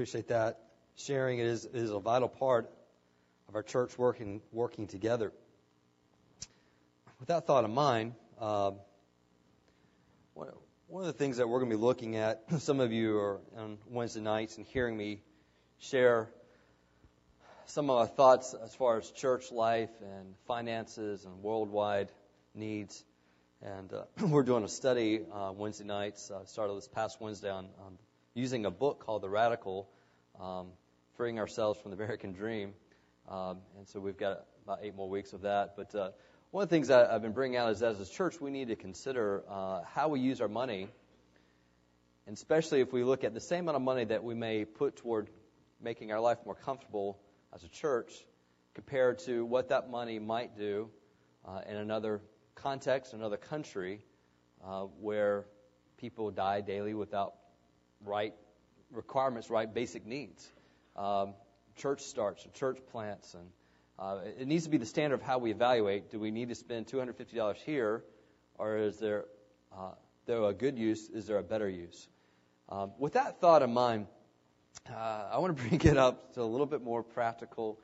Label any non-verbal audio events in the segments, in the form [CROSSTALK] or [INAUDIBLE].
appreciate that sharing. Is, is a vital part of our church working working together. With that thought in mind, uh, one, one of the things that we're going to be looking at, [CLEARS THROAT] some of you are on Wednesday nights and hearing me share some of our thoughts as far as church life and finances and worldwide needs. And uh, [CLEARS THROAT] we're doing a study uh, Wednesday nights, uh, started this past Wednesday, on, on using a book called The Radical, um, freeing ourselves from the American dream. Um, and so we've got about eight more weeks of that. But uh, one of the things that I've been bringing out is as a church, we need to consider uh, how we use our money, especially if we look at the same amount of money that we may put toward making our life more comfortable as a church compared to what that money might do uh, in another context, another country, uh, where people die daily without right requirements, right basic needs. Um, church starts, church plants, and uh, it needs to be the standard of how we evaluate. Do we need to spend $250 here, or is there, uh, though a good use, is there a better use? Um, with that thought in mind, uh, I want to [LAUGHS] bring it up to a little bit more practical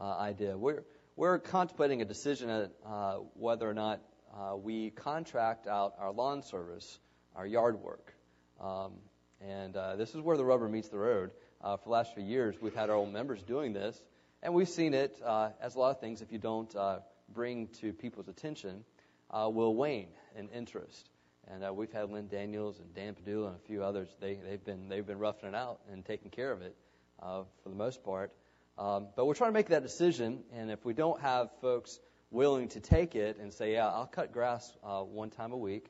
uh, idea. We're we're contemplating a decision at uh, whether or not uh, we contract out our lawn service, our yard work. Um, and uh, this is where the rubber meets the road. Uh, for the last few years, we've had our own members doing this, and we've seen it, uh, as a lot of things, if you don't uh, bring to people's attention, uh, will wane in interest. And uh, we've had Lynn Daniels and Dan Padula and a few others. They, they've been they've been roughing it out and taking care of it for the most part. Um, but we're trying to make that decision, and if we don't have folks willing to take it and say, yeah, I'll cut grass one time a week.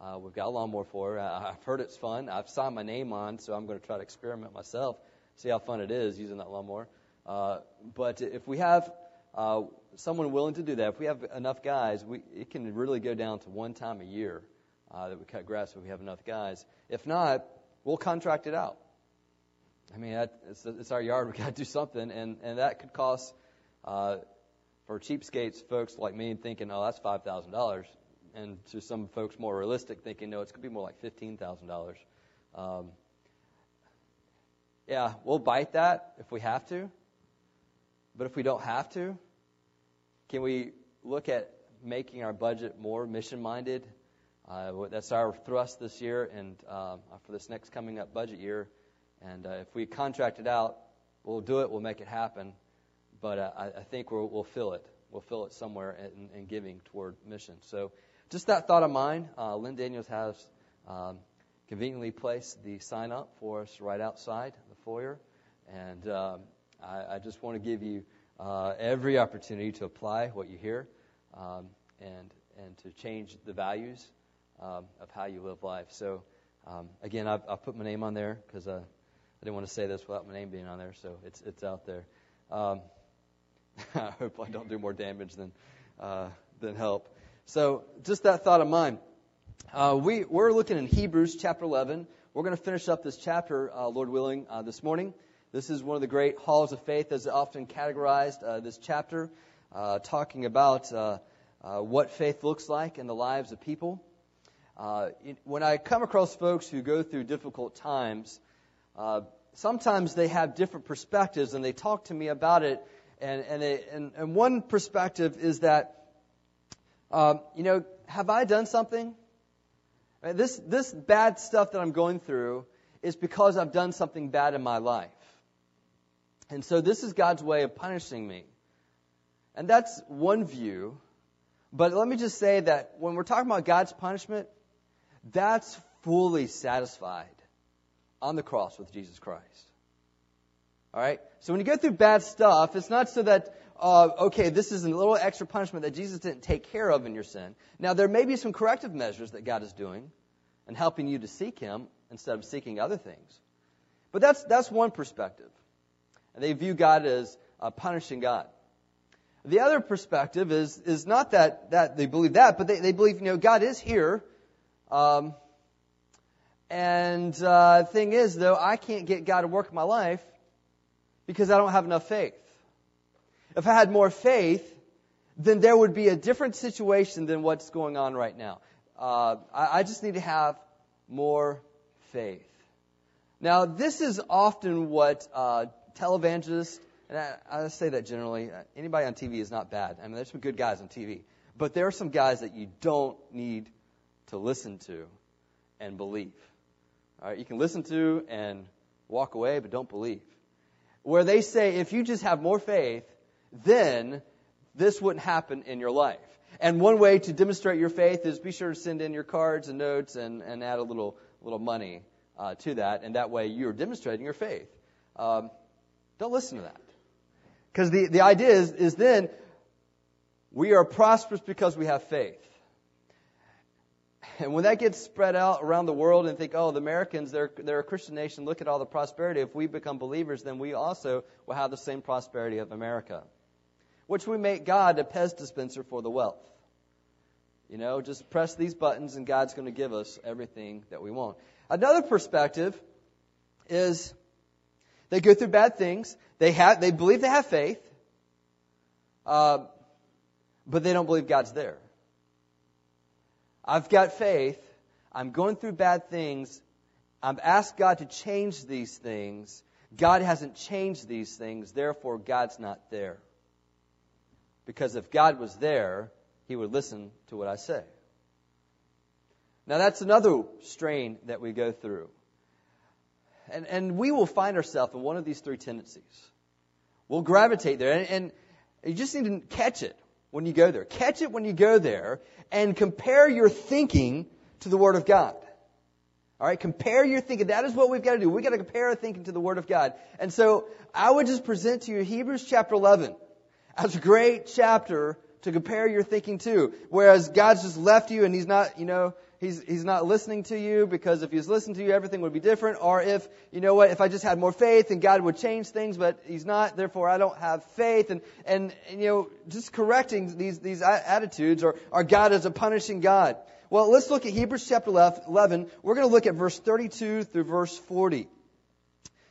Uh, we've got a lawnmower for it. I've heard it's fun. I've signed my name on, so I'm going to try to experiment myself, see how fun it is using that lawnmower. Uh, but if we have uh, someone willing to do that, if we have enough guys, we, it can really go down to one time a year uh, that we cut grass if we have enough guys. If not, we'll contract it out. I mean, that, it's, it's our yard. [LAUGHS] We got to do something, and and that could cost uh, for cheapskates, folks like me, thinking, oh, that's five thousand dollars, and to some folks more realistic, thinking, no, it's going to be more like fifteen thousand um, dollars. Yeah, we'll bite that if we have to, but if we don't have to, can we look at making our budget more mission-minded? Uh, that's our thrust this year and uh, for this next coming up budget year and uh, if we contract it out, we'll do it, we'll make it happen. But uh, I, I think we'll, we'll fill it. We'll fill it somewhere in, in giving toward mission. So just that thought of mine. Uh, Lynn Daniels has um, conveniently placed the sign up for us right outside the foyer. And um, I, I just want to give you uh, every opportunity to apply what you hear um, and, and to change the values um, of how you live life. So, um, again, I've, I've put my name on there because uh, I didn't want to say this without my name being on there, so it's it's out there. Um, [LAUGHS] I hope I don't do more damage than uh, than help. So just that thought of mine. Uh, we we're looking in Hebrews chapter 11. We're going to finish up this chapter, uh, Lord willing, uh, this morning. This is one of the great halls of faith, as often categorized. Uh, this chapter, uh, talking about what faith looks like in the lives of people. when I come across folks who go through difficult times, uh, sometimes they have different perspectives, and they talk to me about it. And and, they, and, and one perspective is that, um, you know, have I done something? Right, this this bad stuff that I'm going through is because I've done something bad in my life. And so this is God's way of punishing me. And that's one view. But let me just say that when we're talking about God's punishment, that's fully satisfied on the cross with Jesus Christ. All right? So when you go through bad stuff, it's not so that, uh, okay, this is a little extra punishment that Jesus didn't take care of in your sin. Now, there may be some corrective measures that God is doing and helping you to seek Him instead of seeking other things. But that's, that's one perspective. And they view God as a punishing God. The other perspective is, is not that, that they believe that, but they, they believe, you know, God is here. Um, and uh, thing is, though, I can't get God to work in my life because I don't have enough faith. If I had more faith, then there would be a different situation than what's going on right now. Uh, I, I, just need to have more faith. Now, this is often what uh, televangelists, and I, I say that generally, anybody on TV is not bad. I mean, there's some good guys on TV. But there are some guys that you don't need to listen to and believe. All right, you can listen to and walk away, but don't believe. Where they say if you just have more faith, then this wouldn't happen in your life. And one way to demonstrate your faith is be sure to send in your cards and notes and, and add a little little money uh, to that, and that way you're demonstrating your faith. Um, don't listen to that. Because the, the idea is, is then we are prosperous because we have faith. And when that gets spread out around the world and think, oh, the Americans, they're, they're a Christian nation, look at all the prosperity. If we become believers, then we also will have the same prosperity of America. Which we make God a Pez dispenser for the wealth. You know, just press these buttons and God's going to give us everything that we want. Another perspective is they go through bad things. They have, they believe they have faith, uh, but they don't believe God's there. I've got faith. I'm going through bad things. I've asked God to change these things. God hasn't changed these things. Therefore, God's not there. Because if God was there, He would listen to what I say. Now, that's another strain that we go through. And, and we will find ourselves in one of these three tendencies. We'll gravitate there, and, and you just need to catch it when you go there. Catch it when you go there and compare your thinking to the Word of God. All right, compare your thinking. That is what we've got to do. We've got to compare our thinking to the Word of God. And so I would just present to you Hebrews chapter 11 as a great chapter to compare your thinking to. Whereas God's just left you and He's not, you know, he's, he's not listening to you because if he's listening to you, everything would be different. Or if, you know what, if I just had more faith and God would change things, but he's not, therefore I don't have faith. And, and, and you know, just correcting these, these attitudes or, or God is a punishing God. Well, let's look at Hebrews chapter 11. We're going to look at verse 32 through verse 40.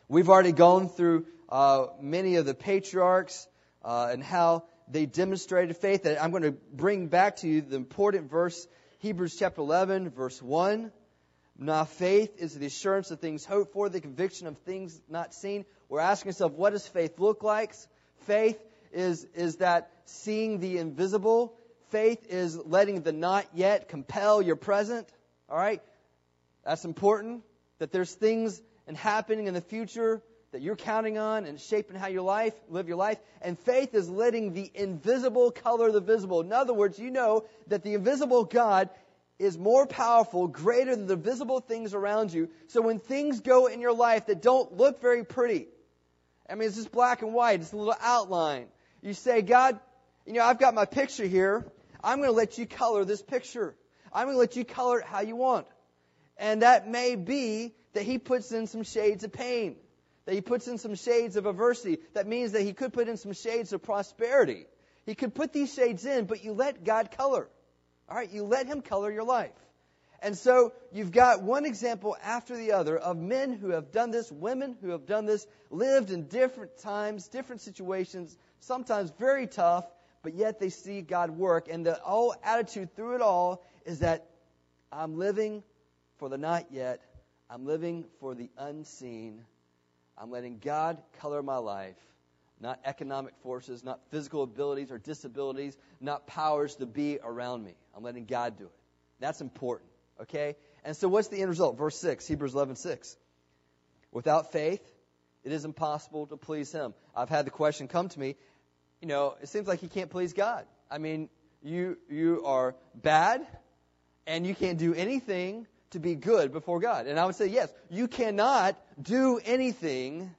We've already gone through uh, many of the patriarchs uh, and how they demonstrated faith. I'm going to bring back to you the important verse Hebrews chapter 11, verse 1. Now, faith is the assurance of things hoped for, the conviction of things not seen. We're asking ourselves, what does faith look like? Faith is, is that seeing the invisible. Faith is letting the not yet compel your present. All right? That's important. That there's things and happening in the future that you're counting on and shaping how your life, live your life. And faith is letting the invisible color the visible. In other words, you know that the invisible God is more powerful, greater than the visible things around you. So when things go in your life that don't look very pretty, I mean, it's just black and white, it's a little outline. You say, God, you know, I've got my picture here. I'm going to let you color this picture. I'm going to let you color it how you want. And that may be that He puts in some shades of pain that he puts in some shades of adversity. That means that he could put in some shades of prosperity. He could put these shades in, but you let God color. All right, you let him color your life. And so you've got one example after the other of men who have done this, women who have done this, lived in different times, different situations, sometimes very tough, but yet they see God work. And the whole attitude through it all is that I'm living for the not yet, I'm living for the unseen, I'm letting God color my life, not economic forces, not physical abilities or disabilities, not powers to be around me. I'm letting God do it. That's important, okay? And so what's the end result? Verse 6, Hebrews 11, 6. Without faith, it is impossible to please Him. I've had the question come to me, you know, it seems like you can't please God. I mean, you, you are bad and you can't do anything to be good before God? And I would say, yes, you cannot do anything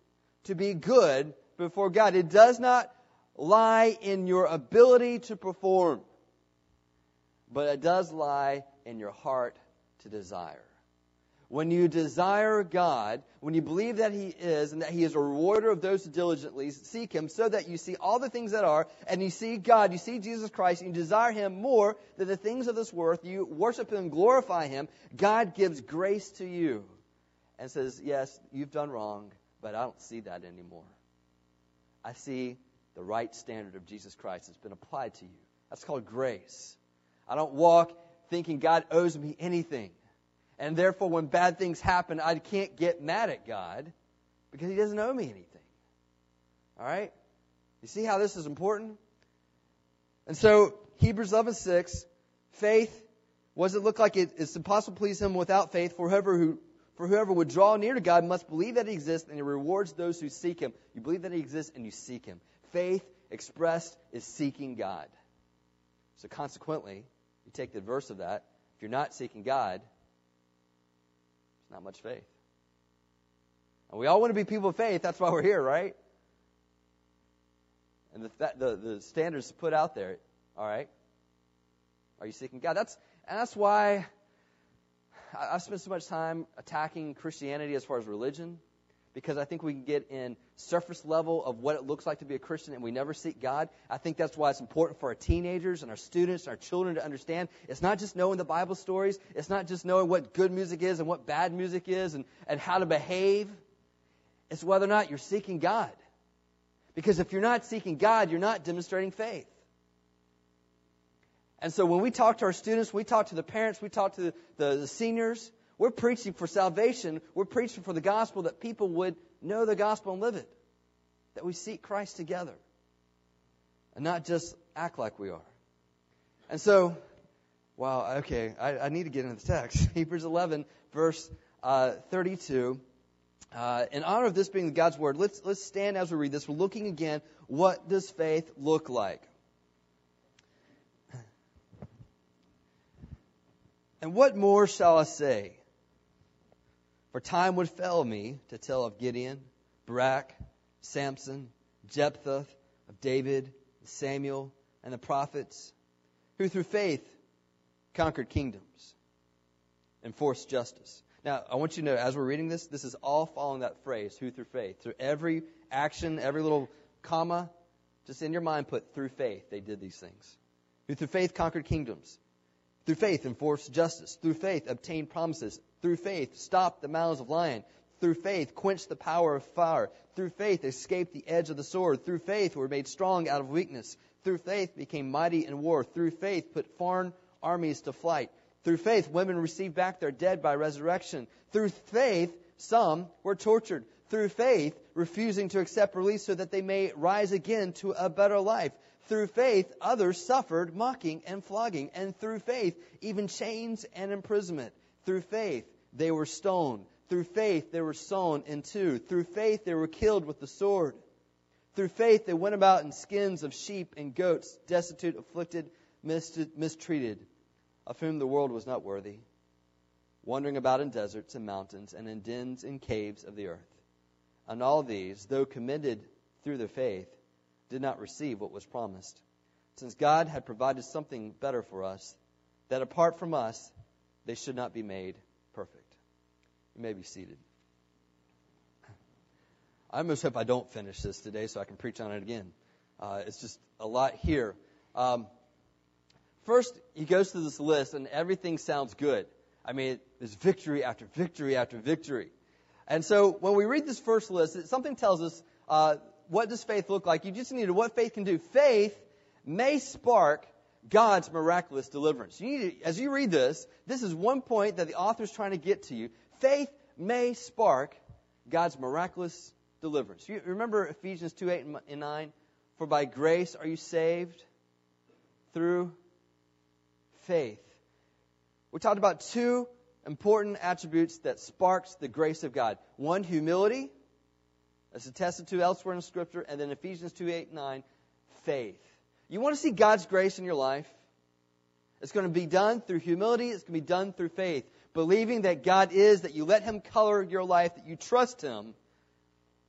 to be good before God. It does not lie in your ability to perform, but it does lie in your heart to desire. When you desire God, when you believe that He is and that He is a rewarder of those who diligently seek Him, so that you see all the things that are, and you see God, you see Jesus Christ, and you desire Him more than the things of this world, you worship Him, glorify Him, God gives grace to you and says, Yes, you've done wrong, but I don't see that anymore. I see the right standard of Jesus Christ that's been applied to you. That's called grace. I don't walk thinking God owes me anything. And therefore, when bad things happen, I can't get mad at God because He doesn't owe me anything. All right? You see how this is important? And so, Hebrews 11 6, faith, what does it look like? It, it's impossible to please Him without faith, for whoever, who, for whoever would draw near to God must believe that He exists and He rewards those who seek Him. You believe that He exists and you seek Him. Faith expressed is seeking God. So, consequently, you take the verse of that. If you're not seeking God, there's not much faith. And we all want to be people of faith. That's why we're here, right? And the, the, the standards put out there, all right? Are you seeking God? That's, and that's why I've spent so much time attacking Christianity as far as religion because I think we can get in surface level of what it looks like to be a Christian and we never seek God. I think that's why it's important for our teenagers and our students and our children to understand. It's not just knowing the Bible stories. It's not just knowing what good music is and what bad music is and, and how to behave. It's whether or not you're seeking God. Because if you're not seeking God, you're not demonstrating faith. And so when we talk to our students, we talk to the parents, we talk to the, the, the seniors, we're preaching for salvation. We're preaching for the gospel that people would know the gospel and live it. That we seek Christ together. And not just act like we are. And so, wow, okay, I, I need to get into the text. [LAUGHS] Hebrews 11, verse uh, 32. Uh, in honor of this being God's word, let's, let's stand as we read this. We're looking again, what does faith look like? And what more shall I say? For time would fail me to tell of Gideon, Barak, Samson, Jephthah, of David, Samuel, and the prophets, who through faith conquered kingdoms, enforced justice. Now, I want you to know, as we're reading this, this is all following that phrase, who through faith. Through every action, every little comma, just in your mind put through faith, they did these things. Who through faith conquered kingdoms, through faith enforced justice, through faith obtained promises, through faith, stopped the mouths of lions. Through faith, quenched the power of fire. Through faith, escaped the edge of the sword. Through faith, were made strong out of weakness. Through faith, became mighty in war. Through faith, put foreign armies to flight. Through faith, women received back their dead by resurrection. Through faith, some were tortured. Through faith, refusing to accept release so that they may rise again to a better life. Through faith, others suffered mocking and flogging. And through faith, even chains and imprisonment. Through faith, they were stoned. Through faith, they were sown in two. Through faith, they were killed with the sword. Through faith, they went about in skins of sheep and goats, destitute, afflicted, mistreated, of whom the world was not worthy, wandering about in deserts and mountains and in dens and caves of the earth. And all these, though commended through their faith, did not receive what was promised, since God had provided something better for us, that apart from us, they should not be made perfect. You may be seated. I almost hope I don't finish this today so I can preach on it again. Uh, it's just a lot here. Um, first, he goes through this list, and everything sounds good. I mean, there's victory after victory after victory. And so when we read this first list, something tells us uh, what does faith look like. You just need to what faith can do. Faith may spark God's miraculous deliverance. You need to, as you read this, this is one point that the author is trying to get to you. Faith may spark God's miraculous deliverance. You remember Ephesians 2 8 and 9? For by grace are you saved through faith. We talked about two important attributes that sparks the grace of God. One, humility, as attested to elsewhere in Scripture, and then Ephesians 2 8 9, faith. You want to see God's grace in your life? It's going to be done through humility. It's going to be done through faith. Believing that God is, that you let Him color your life, that you trust Him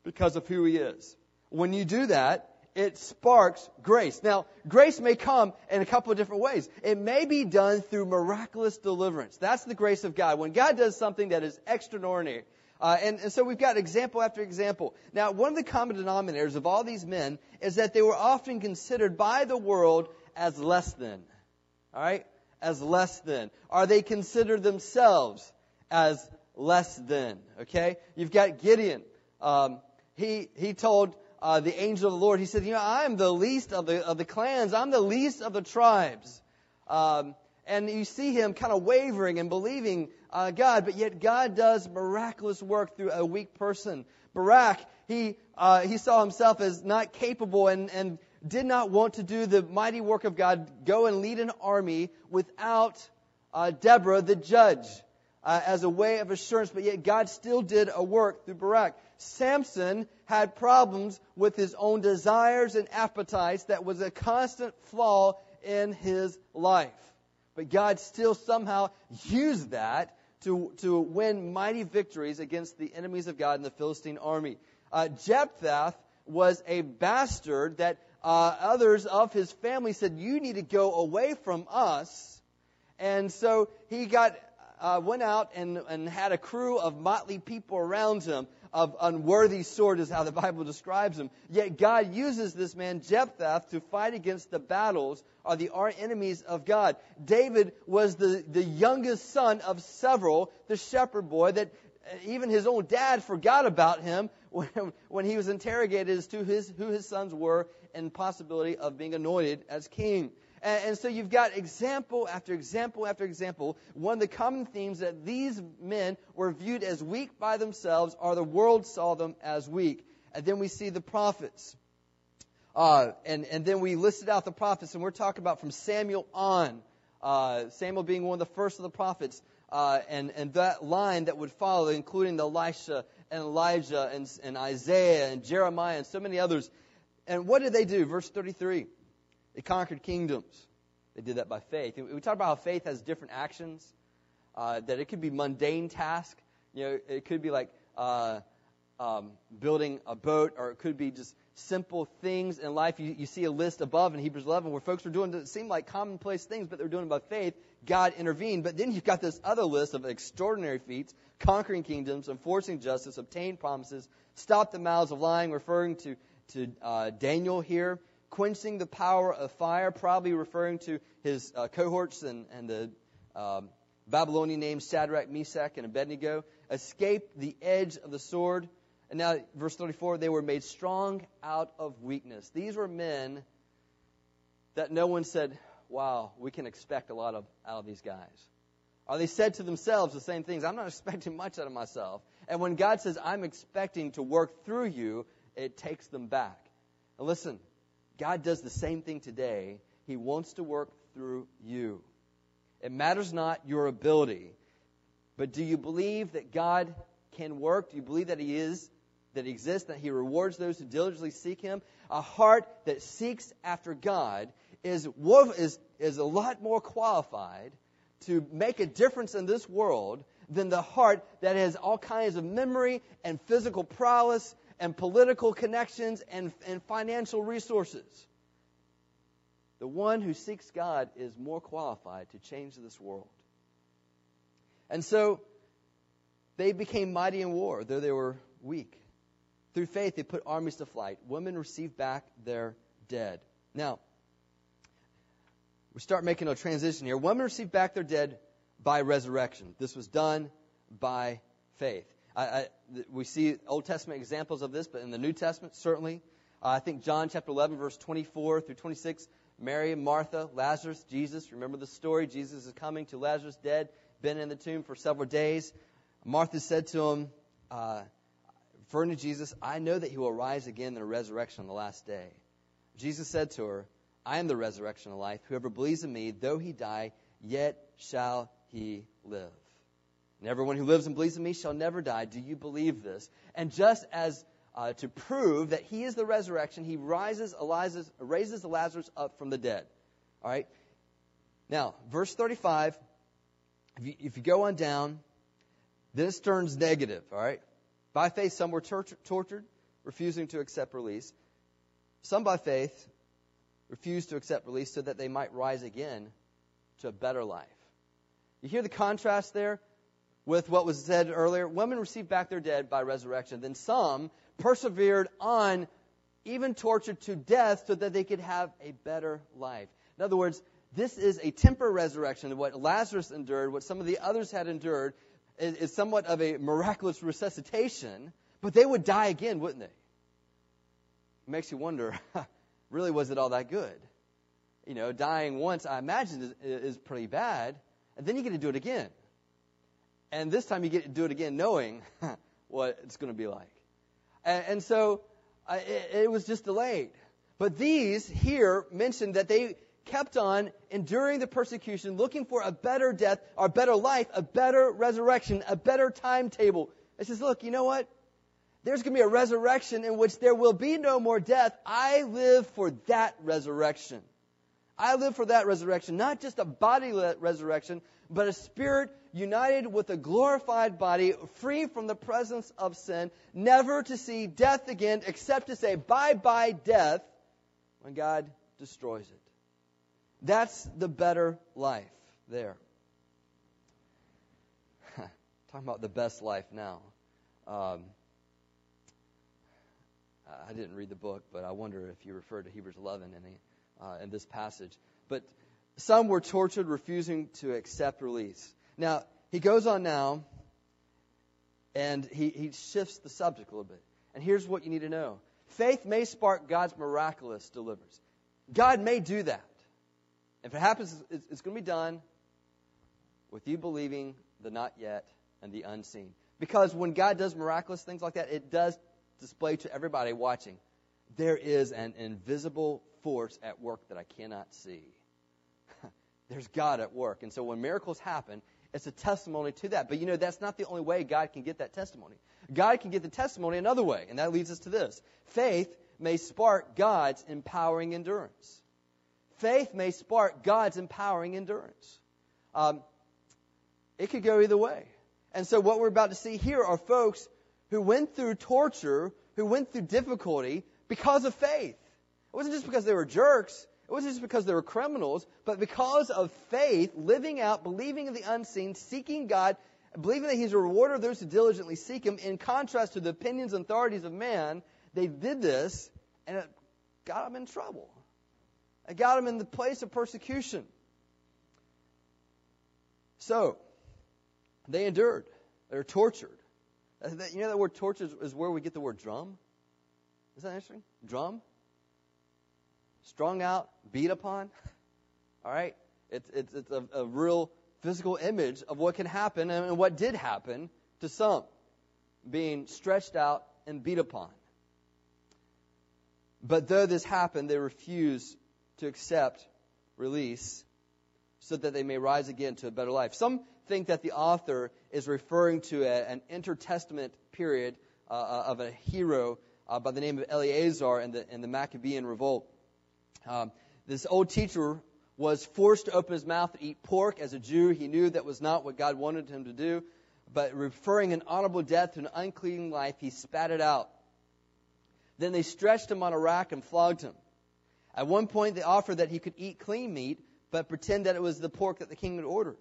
because of who He is. When you do that, it sparks grace. Now, grace may come in a couple of different ways. It may be done through miraculous deliverance. That's the grace of God. When God does something that is extraordinary, uh, and, and so we've got example after example. Now, one of the common denominators of all these men is that they were often considered by the world as less than. All right? As less than. Are they considered themselves as less than? Okay? You've got Gideon. Um, he, he told uh, the angel of the Lord, he said, You know, I'm the least of the, of the clans, I'm the least of the tribes. Um, and you see him kind of wavering and believing uh, God, but yet God does miraculous work through a weak person. Barak, he, uh, he saw himself as not capable and, and did not want to do the mighty work of God, go and lead an army without uh, Deborah, the judge, uh, as a way of assurance, but yet God still did a work through Barak. Samson had problems with his own desires and appetites that was a constant flaw in his life. But God still somehow used that to, to win mighty victories against the enemies of God in the Philistine army. Uh, Jephthah was a bastard that uh, others of his family said, You need to go away from us. And so he got, uh, went out and, and had a crew of motley people around him of unworthy sort is how the Bible describes him. Yet God uses this man Jephthah to fight against the battles or the enemies of God. David was the, the youngest son of several, the shepherd boy that uh, even his own dad forgot about him [LAUGHS] when, when he was interrogated as to his, who his sons were and possibility of being anointed as king. And, and so you've got example after example after example. One of the common themes that these men were viewed as weak by themselves, or the world saw them as weak. And then we see the prophets. Uh, and, and then we listed out the prophets, and we're talking about from Samuel on, uh, Samuel being one of the first of the prophets, uh, and, and that line that would follow, including the Elisha and Elijah and, and Isaiah and Jeremiah and so many others. And what did they do? Verse 33. They conquered kingdoms. They did that by faith. We talk about how faith has different actions. Uh, that it could be mundane task. You know, it could be like uh, um, building a boat, or it could be just simple things in life. You, you see a list above in Hebrews 11 where folks were doing that seem like commonplace things, but they're doing it by faith. God intervened. But then you've got this other list of extraordinary feats, conquering kingdoms, enforcing justice, obtain promises, stop the mouths of lying, referring to, to uh, Daniel here, quenching the power of fire, probably referring to his uh, cohorts and, and the um, Babylonian names Shadrach, Meshach, and Abednego, escaped the edge of the sword. And now, verse 34, they were made strong out of weakness. These were men that no one said, wow, we can expect a lot of out of these guys. Or they said to themselves the same things. I'm not [LAUGHS] expecting much out of myself. And when God says, I'm expecting to work through you, it takes them back. And listen, God does the same thing today. He wants to work through you. It matters not your ability, but do you believe that God can work? Do you believe that He is, that He exists, that He rewards those who diligently seek Him? A heart that seeks after God is, is, is a lot more qualified to make a difference in this world than the heart that has all kinds of memory and physical prowess and political connections and, and financial resources. The one who seeks God is more qualified to change this world. And so they became mighty in war, though they were weak. Through faith, they put armies to flight. Women received back their dead. Now, we start making a transition here. Women received back their dead by resurrection. This was done by faith. I, I, we see Old Testament examples of this, but in the New Testament, certainly. Uh, I think John chapter 11, verse 24 through 26, Mary, Martha, Lazarus, Jesus. Remember the story? Jesus is coming to Lazarus dead, been in the tomb for several days. Martha said to him, uh, referring to Jesus, I know that he will rise again in the resurrection on the last day. Jesus said to her, I am the resurrection and life. Whoever believes in me, though he die, yet shall he live. And everyone who lives and believes in me shall never die. Do you believe this? And just as uh, to prove that he is the resurrection, he rises, Elias, raises Lazarus up from the dead. All right? Now, verse 35, if you, if you go on down, this turns negative. All right? By faith, some were tortured, refusing to accept release. Some by faith refused to accept release so that they might rise again to a better life. You hear the contrast there? With what was said earlier. Women received back their dead by resurrection. Then some persevered on, even tortured to death, so that they could have a better life. In other words, this is a temporary resurrection. What Lazarus endured, what some of the others had endured, is, is somewhat of a miraculous resuscitation, but they would die again, wouldn't they? It makes you wonder, [LAUGHS] really, was it all that good? You know, dying once, I imagine, is, is pretty bad, and then you get to do it again. And this time you get to do it again knowing [LAUGHS] what it's going to be like. And, and so it, it was just delayed. But these here mentioned that they kept on enduring the persecution, looking for a better death, a better life, a better resurrection, a better timetable. It says, look, you know what? There's going to be a resurrection in which there will be no more death. I live for that resurrection. I live for that resurrection, not just a body resurrection, but a spirit united with a glorified body, free from the presence of sin, never to see death again, except to say bye bye death when God destroys it. That's the better life there. [LAUGHS] Talking about the best life now. Um, I didn't read the book, but I wonder if you refer to Hebrews 11 in, a, uh, in this passage. But some were tortured, refusing to accept release. Now, he goes on now, and he, he shifts the subject a little bit. And here's what you need to know faith may spark God's miraculous deliverance. God may do that. If it happens, it's, it's going to be done with you believing the not yet and the unseen. Because when God does miraculous things like that, it does display to everybody watching there is an invisible force at work that I cannot see. [LAUGHS] There's God at work. And so when miracles happen, it's a testimony to that. But you know, that's not the only way God can get that testimony. God can get the testimony another way, and that leads us to this. Faith may spark God's empowering endurance. Faith may spark God's empowering endurance. Um, it could go either way. And so what we're about to see here are folks who went through torture, who went through difficulty because of faith. It wasn't just because they were jerks. It wasn't just because they were criminals, but because of faith, living out, believing in the unseen, seeking God, believing that He's a rewarder of those who diligently seek Him, in contrast to the opinions and authorities of man, they did this, and it got them in trouble. It got them in the place of persecution. So, they endured. They were tortured. Uh, you know that word torture is where we get the word drum? Is that interesting? Drum? Strung out, beat upon. [LAUGHS] All right? It's, it's, it's a, a real physical image of what can happen and what did happen to some being stretched out and beat upon. But though this happened, they refused to accept release so that they may rise again to a better life. Some think that the author is referring to a, an intertestament period uh, uh of a hero uh, by the name of Eleazar in the, in the Maccabean revolt. Um, this old teacher was forced to open his mouth to eat pork. As a Jew, he knew that was not what God wanted him to do. But referring an honorable death to an unclean life, he spat it out. Then they stretched him on a rack and flogged him. At one point, they offered that he could eat clean meat, but pretend that it was the pork that the king had ordered.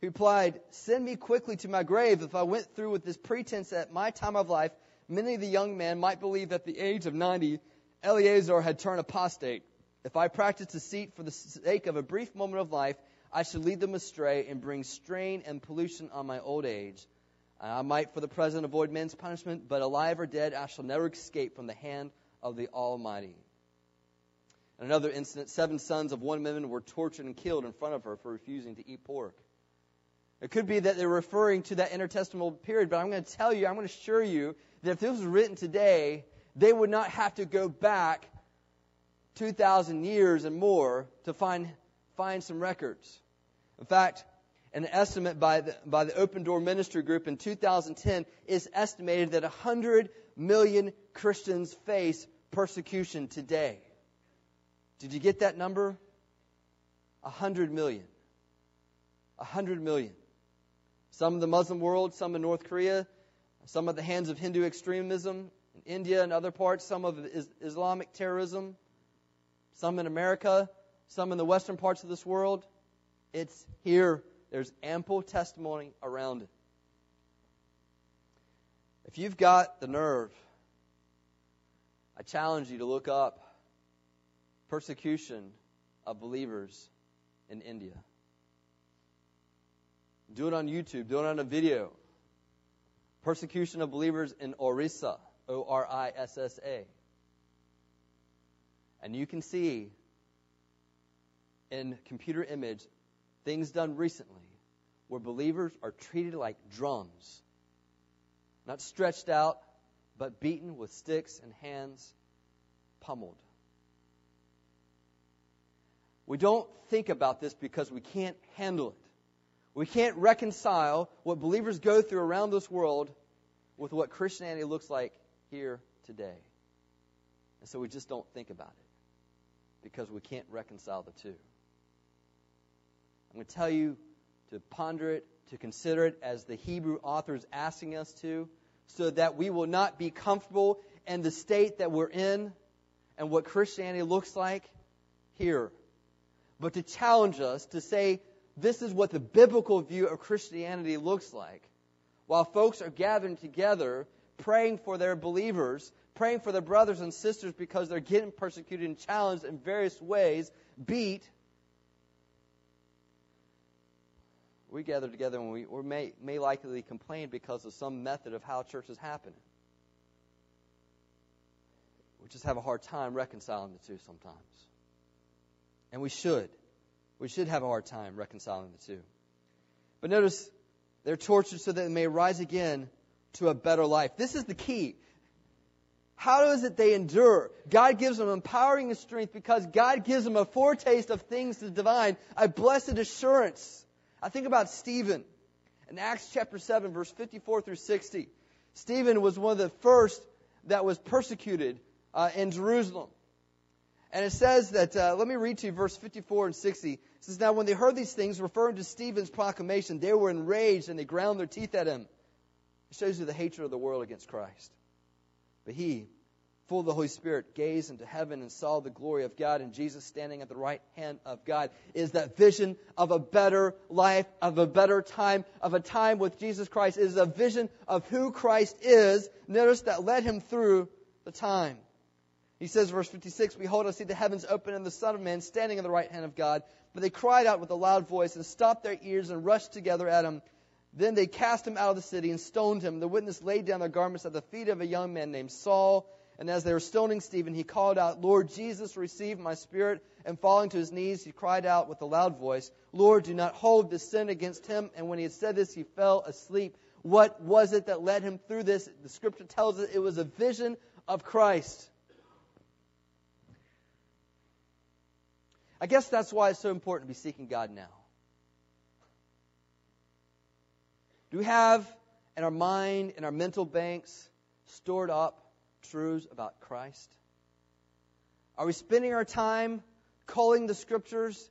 He replied, Send me quickly to my grave. If I went through with this pretense at my time of life, many of the young men might believe that the age of 90 Eleazar had turned apostate. If I practiced deceit for the sake of a brief moment of life, I should lead them astray and bring strain and pollution on my old age. I might for the present avoid men's punishment, but alive or dead, I shall never escape from the hand of the Almighty. In another incident, seven sons of one woman were tortured and killed in front of her for refusing to eat pork. It could be that they're referring to that intertestamental period, but I'm going to tell you, I'm going to assure you that if this was written today, they would not have to go back 2,000 years and more to find, find some records. In fact, an estimate by the, by the Open Door Ministry Group in 2010 is estimated that 100 million Christians face persecution today. Did you get that number? 100 million. 100 million. Some in the Muslim world, some in North Korea, some at the hands of Hindu extremism, India and other parts, some of Islamic terrorism, some in America, some in the western parts of this world. It's here. There's ample testimony around it. If you've got the nerve, I challenge you to look up persecution of believers in India. Do it on YouTube, do it on a video. Persecution of believers in Orissa. O R I S S A. And you can see in computer image things done recently where believers are treated like drums, not stretched out, but beaten with sticks and hands pummeled. We don't think about this because we can't handle it. We can't reconcile what believers go through around this world with what Christianity looks like here today. And so we just don't think about it because we can't reconcile the two. I'm going to tell you to ponder it, to consider it as the Hebrew author is asking us to, so that we will not be comfortable in the state that we're in and what Christianity looks like here, but to challenge us to say, this is what the biblical view of Christianity looks like. While folks are gathering together, praying for their believers, praying for their brothers and sisters because they're getting persecuted and challenged in various ways, beat, we gather together and we may, may likely complain because of some method of how church is happening. We just have a hard time reconciling the two sometimes. And we should. We should have a hard time reconciling the two. But notice, they're tortured so that they may rise again to a better life. This is the key. How is it they endure? God gives them empowering strength because God gives them a foretaste of things to the divine, a blessed assurance. I think about Stephen in Acts chapter 7, verse 54 through 60. Stephen was one of the first that was persecuted uh, in Jerusalem. And it says that, uh, let me read to you verse 54 and 60. It says, Now when they heard these things, referring to Stephen's proclamation, they were enraged and they ground their teeth at him. It shows you the hatred of the world against Christ. But he, full of the Holy Spirit, gazed into heaven and saw the glory of God and Jesus standing at the right hand of God. Is that vision of a better life, of a better time, of a time with Jesus Christ. It is a vision of who Christ is. Notice that led him through the time. He says, verse 56, Behold, I see the heavens open and the Son of Man standing on the right hand of God. But they cried out with a loud voice and stopped their ears and rushed together at him. Then they cast him out of the city and stoned him. The witness laid down their garments at the feet of a young man named Saul. And as they were stoning Stephen, he called out, Lord Jesus, receive my spirit. And falling to his knees, he cried out with a loud voice, Lord, do not hold this sin against him. And when he had said this, he fell asleep. What was it that led him through this? The scripture tells us it was a vision of Christ. I guess that's why it's so important to be seeking God now. Do we have in our mind, in our mental banks, stored up truths about Christ? Are we spending our time calling the scriptures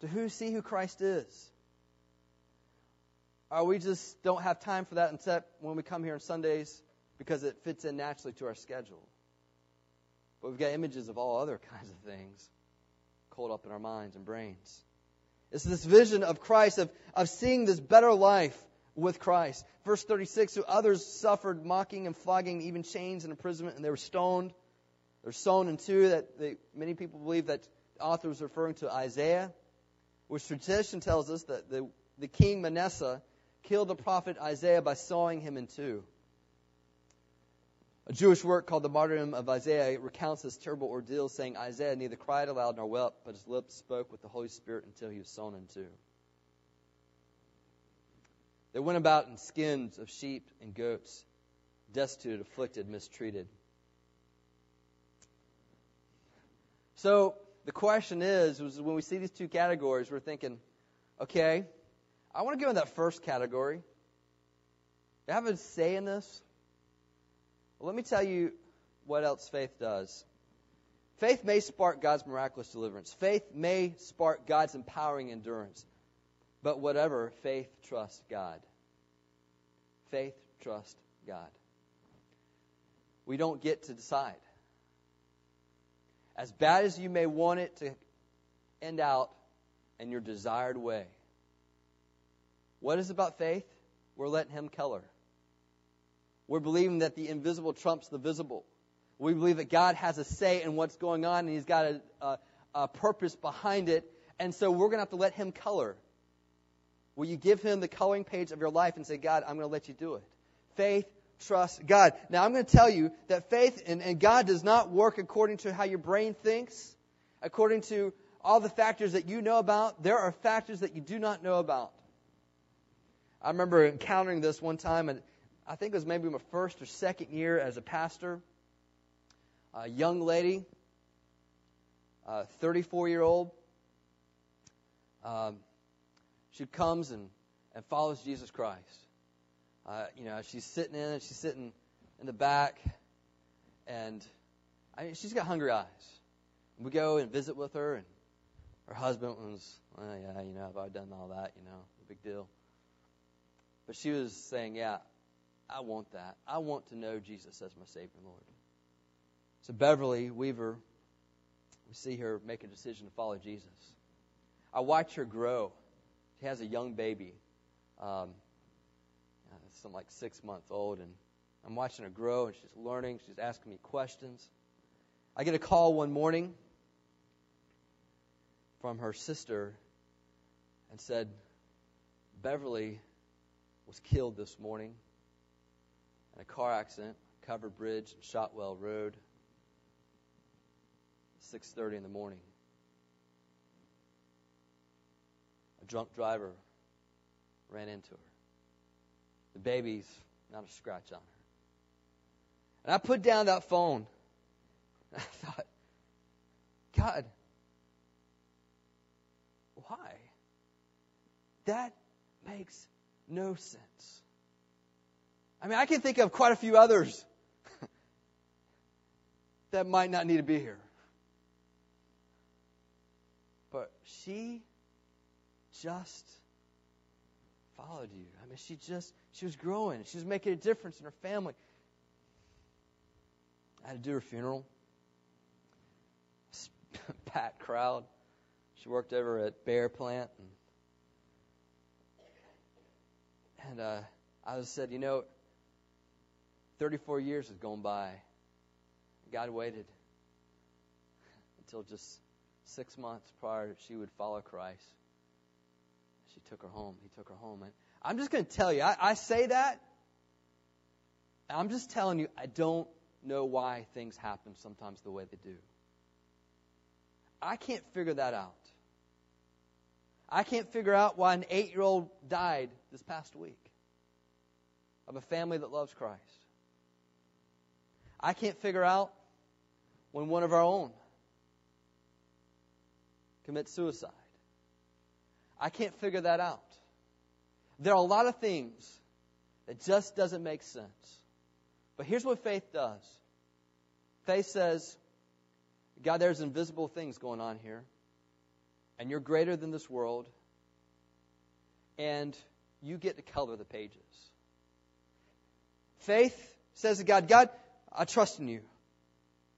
to who see who Christ is? Or we just don't have time for that except when we come here on Sundays because it fits in naturally to our schedule. But we've got images of all other [LAUGHS] kinds of things coiled up in our minds and brains. It's this vision of Christ, of, of seeing this better life with Christ. Verse 36 So others suffered mocking and flogging, even chains and imprisonment, and they were stoned. They're sown in two that they, many people believe that the author was referring to Isaiah, which tradition tells us that the, the king Manasseh killed the prophet Isaiah by sawing him in two. A Jewish work called the Martyrdom of Isaiah recounts this terrible ordeal, saying Isaiah neither cried aloud nor wept, but his lips spoke with the Holy Spirit until he was sown in two. They went about in skins of sheep and goats, destitute, afflicted, mistreated. So the question is, is when we see these two categories, we're thinking, okay, I want to go in that first category. Do I have a say in this? Well, let me tell you what else faith does. Faith may spark God's miraculous deliverance. Faith may spark God's empowering endurance. But whatever, faith trusts God. Faith trusts God. We don't get to decide. As bad as you may want it to end out in your desired way. What is about faith? We're letting Him color. We're believing that the invisible trumps the visible. We believe that God has a say in what's going on and He's got a, a, a purpose behind it. And so we're going to have to let Him color. Will you give Him the coloring page of your life and say, God, I'm going to let you do it? Faith, trust God. Now, I'm going to tell you that faith and, and God does not work according to how your brain thinks, according to all the factors that you know about. There are factors that you do not know about. I remember encountering this one time, and I think it was maybe my first or second year as a pastor. A young lady, a 34 year old, um, she comes and, and follows Jesus Christ. Uh, you know, she's sitting in and she's sitting in the back, and I mean, she's got hungry eyes. We go and visit with her, and her husband was, yeah, you know, I've already done all that, you know, no big deal. But she was saying, yeah, I want that. I want to know Jesus as my Savior and Lord. So Beverly Weaver, we see her make a decision to follow Jesus. I watch her grow. She has a young baby, um, some like six months old, and I'm watching her grow, and she's learning. She's asking me questions. I get a call one morning from her sister and said, Beverly was killed this morning in a car accident, covered bridge, Shotwell Road, 6:30 in the morning. Drunk driver ran into her. The baby's not a scratch on her. And I put down that phone. And [LAUGHS] I thought, God, why? That makes no sense. I mean, I can think of quite a few others [LAUGHS] that might not need to be here. But she just followed you. I mean, she just, she was growing. She was making a difference in her family. I had to do her funeral. [LAUGHS] Packed crowd. She worked over at Bear Plant. And, and uh, I was said, you know, 34 years has gone by. God waited [LAUGHS] until just six months prior she would follow Christ. She took her home. He took her home. And I'm just going to tell you, I, I say that. I'm just telling you, I don't know why things happen sometimes the way they do. I can't figure that out. I can't figure out why an eight year old died this past week of a family that loves Christ. I can't figure out when one of our own commits suicide. I can't figure that out. There are a lot of things that just doesn't make sense. But here's what faith does. Faith says, God, there's invisible things going on here, and you're greater than this world, and you get to color the pages. Faith says to God, God, I trust in you.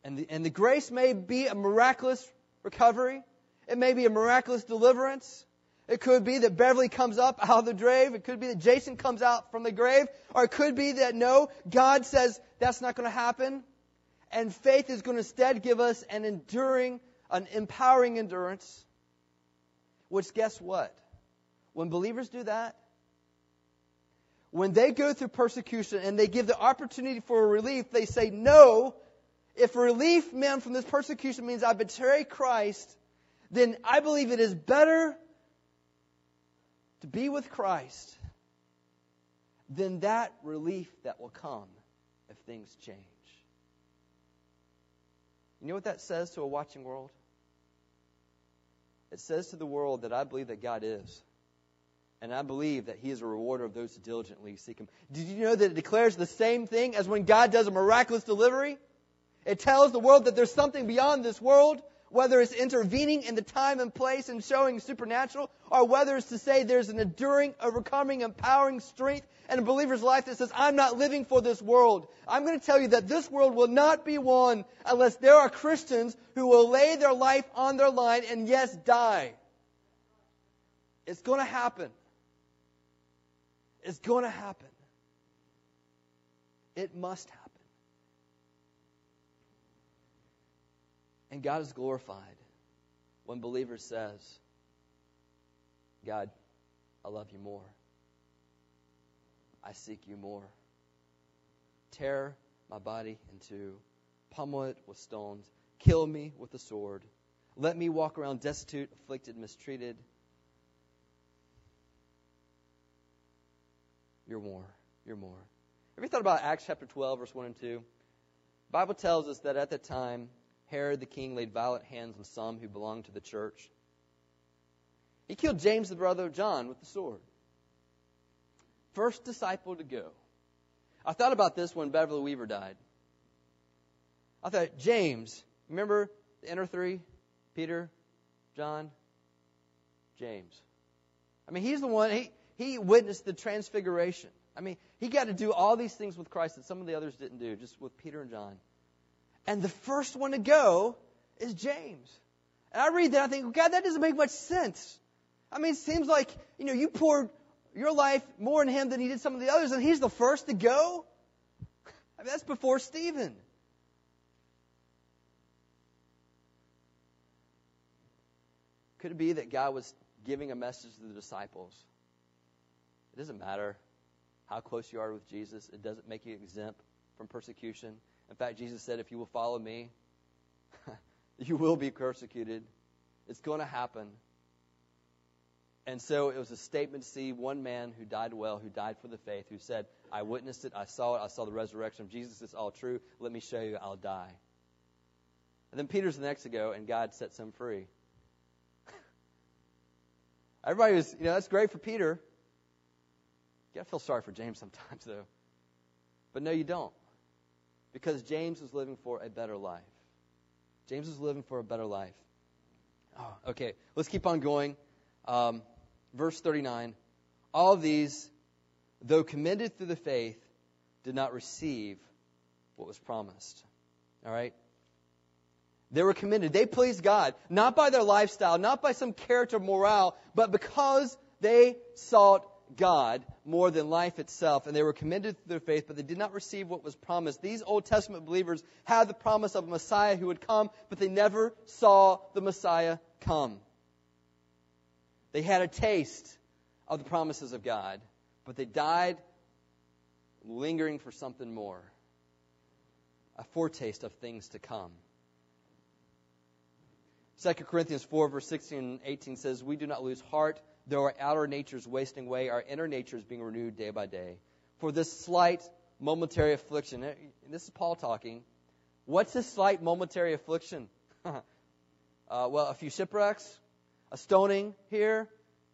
And the, and the grace may be a miraculous recovery. It may be a miraculous deliverance. It could be that Beverly comes up out of the grave. It could be that Jason comes out from the grave. Or it could be that no, God says that's not going to happen. And faith is going to instead give us an enduring, an empowering endurance. Which guess what? When believers do that, when they go through persecution and they give the opportunity for relief, they say, no, if relief meant from this persecution means I betray Christ, then I believe it is better to be with Christ then that relief that will come if things change. You know what that says to a watching world? It says to the world that I believe that God is. And I believe that He is a rewarder of those who diligently seek Him. Did you know that it declares the same thing as when God does a miraculous delivery? It tells the world that there's something beyond this world, whether it's intervening in the time and place and showing supernatural, or whether it's to say there's an enduring, overcoming, empowering strength in a believer's life that says, I'm not living for this world. I'm going to tell you that this world will not be won unless there are Christians who will lay their life on their line and yes, die. It's going to happen. It's going to happen. It must happen. And God is glorified when believer says, God, I love you more. I seek you more. Tear my body in two, pummel it with stones, kill me with the sword. Let me walk around destitute, afflicted, mistreated You're more. You're more. Have you thought about Acts chapter 12, verse 1 and 2? The Bible tells us that at the time, Herod the king laid violent hands on some who belonged to the church. He killed James, the brother of John, with the sword. First disciple to go. I thought about this when Beverly Weaver died. I thought, James, remember the inner three? Peter, John, James. I mean, he's the one, he, he witnessed the transfiguration. I mean, he got to do all these things with Christ that some of the others didn't do, just with Peter and John. And the first one to go is James. And I read that, I think, God, that doesn't make much sense. I mean, it seems like, you know, you poured your life more in him than he did some of the others, and he's the first to go? I mean, that's before Stephen. Could it be that God was giving a message to the disciples? It doesn't matter how close you are with Jesus, it doesn't make you exempt from persecution. In fact, Jesus said, if you will follow me, [LAUGHS] you will be persecuted. It's going to happen. And so it was a statement to see one man who died well, who died for the faith, who said, I witnessed it, I saw it, I saw the resurrection of Jesus, it's all true. Let me show you, I'll die. And then Peter's the next to go, and God sets him free. [LAUGHS] Everybody was, you know, that's great for Peter. You gotta feel sorry for James sometimes, though. But no, you don't. Because James was living for a better life. James was living for a better life. Oh, okay, let's keep on going. Um, verse 39 All these, though commended through the faith, did not receive what was promised. All right? They were commended. They pleased God, not by their lifestyle, not by some character morale, but because they sought God more than life itself, and they were commended through their faith, but they did not receive what was promised. These Old Testament believers had the promise of a Messiah who would come, but they never saw the Messiah come. They had a taste of the promises of God, but they died lingering for something more a foretaste of things to come. 2 Corinthians 4, verse 16 and 18 says, We do not lose heart, though our outer nature is wasting away, our inner nature is being renewed day by day. For this slight momentary affliction, this is Paul talking. What's this slight momentary affliction? [LAUGHS] uh, well, a few shipwrecks, a stoning here,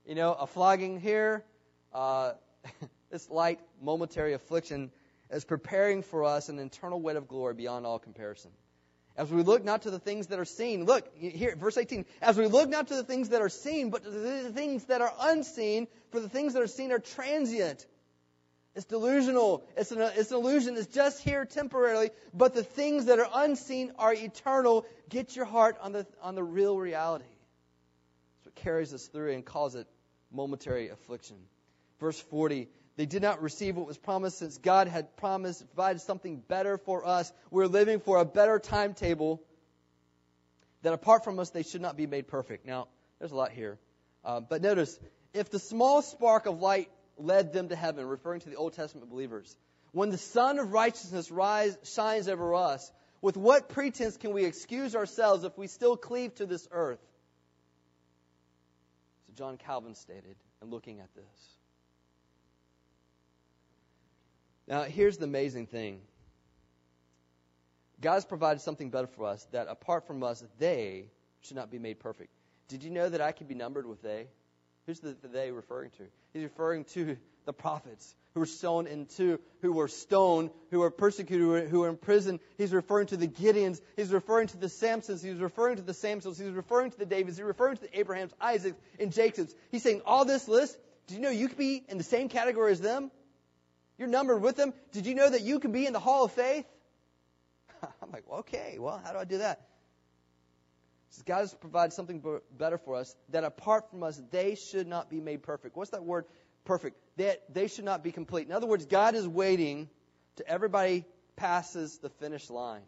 you know, a flogging here. Uh, [LAUGHS] this light momentary affliction is preparing for us an eternal weight of glory beyond all comparison. As we look not to the things that are seen, look here, verse 18. As we look not to the things that are seen, but to the things that are unseen, for the things that are seen are transient. It's delusional. It's an, it's an illusion. It's just here temporarily. But the things that are unseen are eternal. Get your heart on the, on the real reality. That's what carries us through and calls it momentary affliction. Verse 40 they did not receive what was promised since God had promised, provided something better for us. We're living for a better timetable that apart from us, they should not be made perfect. Now, there's a lot here. Uh, but notice, if the small spark of light led them to heaven, referring to the Old Testament believers, when the sun of righteousness rise, shines over us, with what pretense can we excuse ourselves if we still cleave to this earth? So John Calvin stated, and looking at this. Now, here's the amazing thing God's provided something better for us that apart from us, they should not be made perfect. Did you know that I can be numbered with they? Who's the, the they referring to? He's referring to the prophets who were sown into, who were stoned, who were persecuted, who were in prison. He's referring to the Gideons. He's referring to the Samsons. He's referring to the Samsons. He's referring to the Davids. He's referring to the Abrahams, Isaacs, and Jacobs. He's saying all this list. Did you know you could be in the same category as them? You're numbered with them. Did you know that you can be in the hall of faith? [LAUGHS] I'm like, well, okay, well, how do I do that? God has provided something better for us that apart from us, they should not be made perfect. What's that word? Perfect. That they should not be complete. In other words, God is waiting to everybody passes the finish line.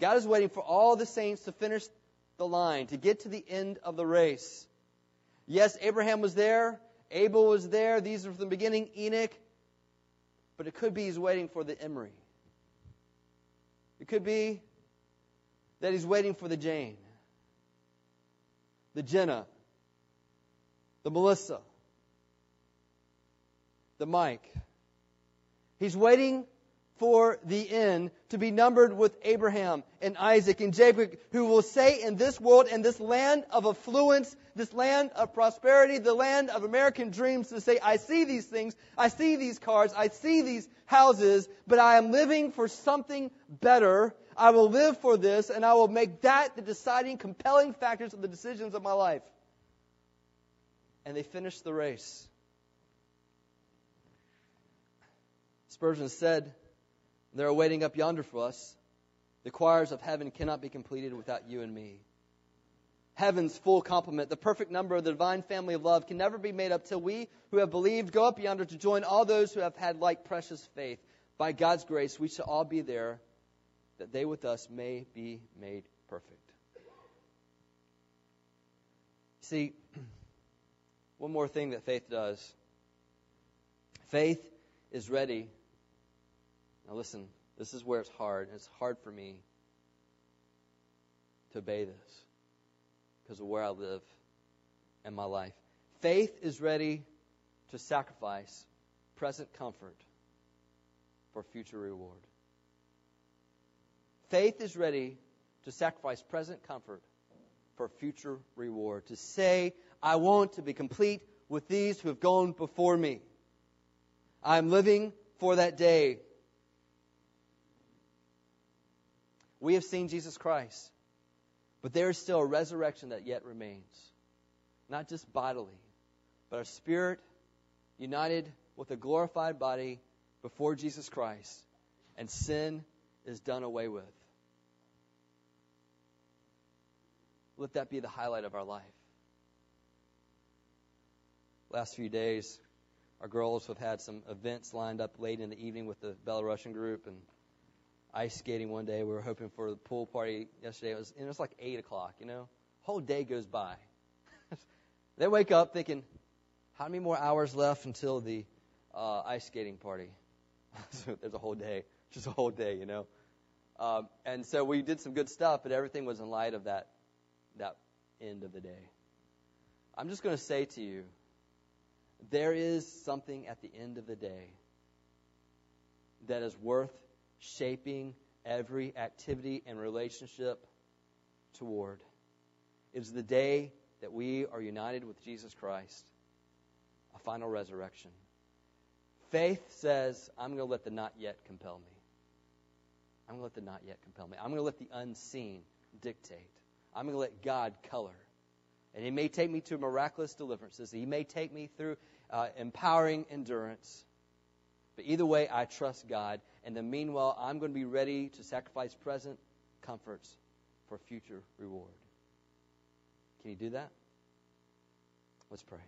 God is waiting for all the saints to finish the line, to get to the end of the race. Yes, Abraham was there. Abel was there. These are from the beginning. Enoch. But it could be he's waiting for the Emery. It could be that he's waiting for the Jane, the Jenna, the Melissa. the Mike. He's waiting for the end to be numbered with Abraham and Isaac and Jacob, who will say in this world, in this land of affluence, this land of prosperity, the land of American dreams, to say, I see these things, I see these cars, I see these houses, but I am living for something better. I will live for this, and I will make that the deciding, compelling factors of the decisions of my life. And they finish the race. Spurgeon said, they're waiting up yonder for us. The choirs of heaven cannot be completed without you and me. Heaven's full complement, the perfect number of the divine family of love, can never be made up till we who have believed go up yonder to join all those who have had like precious faith. By God's grace, we shall all be there, that they with us may be made perfect. See, [CLEARS THROAT] one more thing that faith does faith is ready now, listen, this is where it's hard. It's hard for me to obey this because of where I live and my life. Faith is ready to sacrifice present comfort for future reward. Faith is ready to sacrifice present comfort for future reward. To say, I want to be complete with these who have gone before me. I'm living for that day We have seen Jesus Christ. But there is still a resurrection that yet remains. Not just bodily, but our spirit united with a glorified body before Jesus Christ, and sin is done away with. Let that be the highlight of our life. Last few days, our girls have had some events lined up late in the evening with the Belarusian group, and ice skating one day. We were hoping for the pool party yesterday. It was, it was like 8 o'clock, you know? Whole day goes by. [LAUGHS] they wake up thinking, how many more hours left until the uh, ice skating party? [LAUGHS] so there's a whole day, just a whole day, you know? Um, and so we did some good stuff, but everything was in light of that, that end of the day. I'm just going to say to you, there is something at the end of the day that is worth shaping every activity and relationship toward. It is the day that we are united with Jesus Christ, a final resurrection. Faith says, I'm going to let the not yet compel me. I'm going to let the not yet compel me. I'm going to let the unseen dictate. I'm going to let God color. And He may take me to miraculous deliverances. He may take me through uh, empowering endurance. But either way, I trust God. And then meanwhile, I'm going to be ready to sacrifice present comforts for future reward. Can you do that? Let's pray.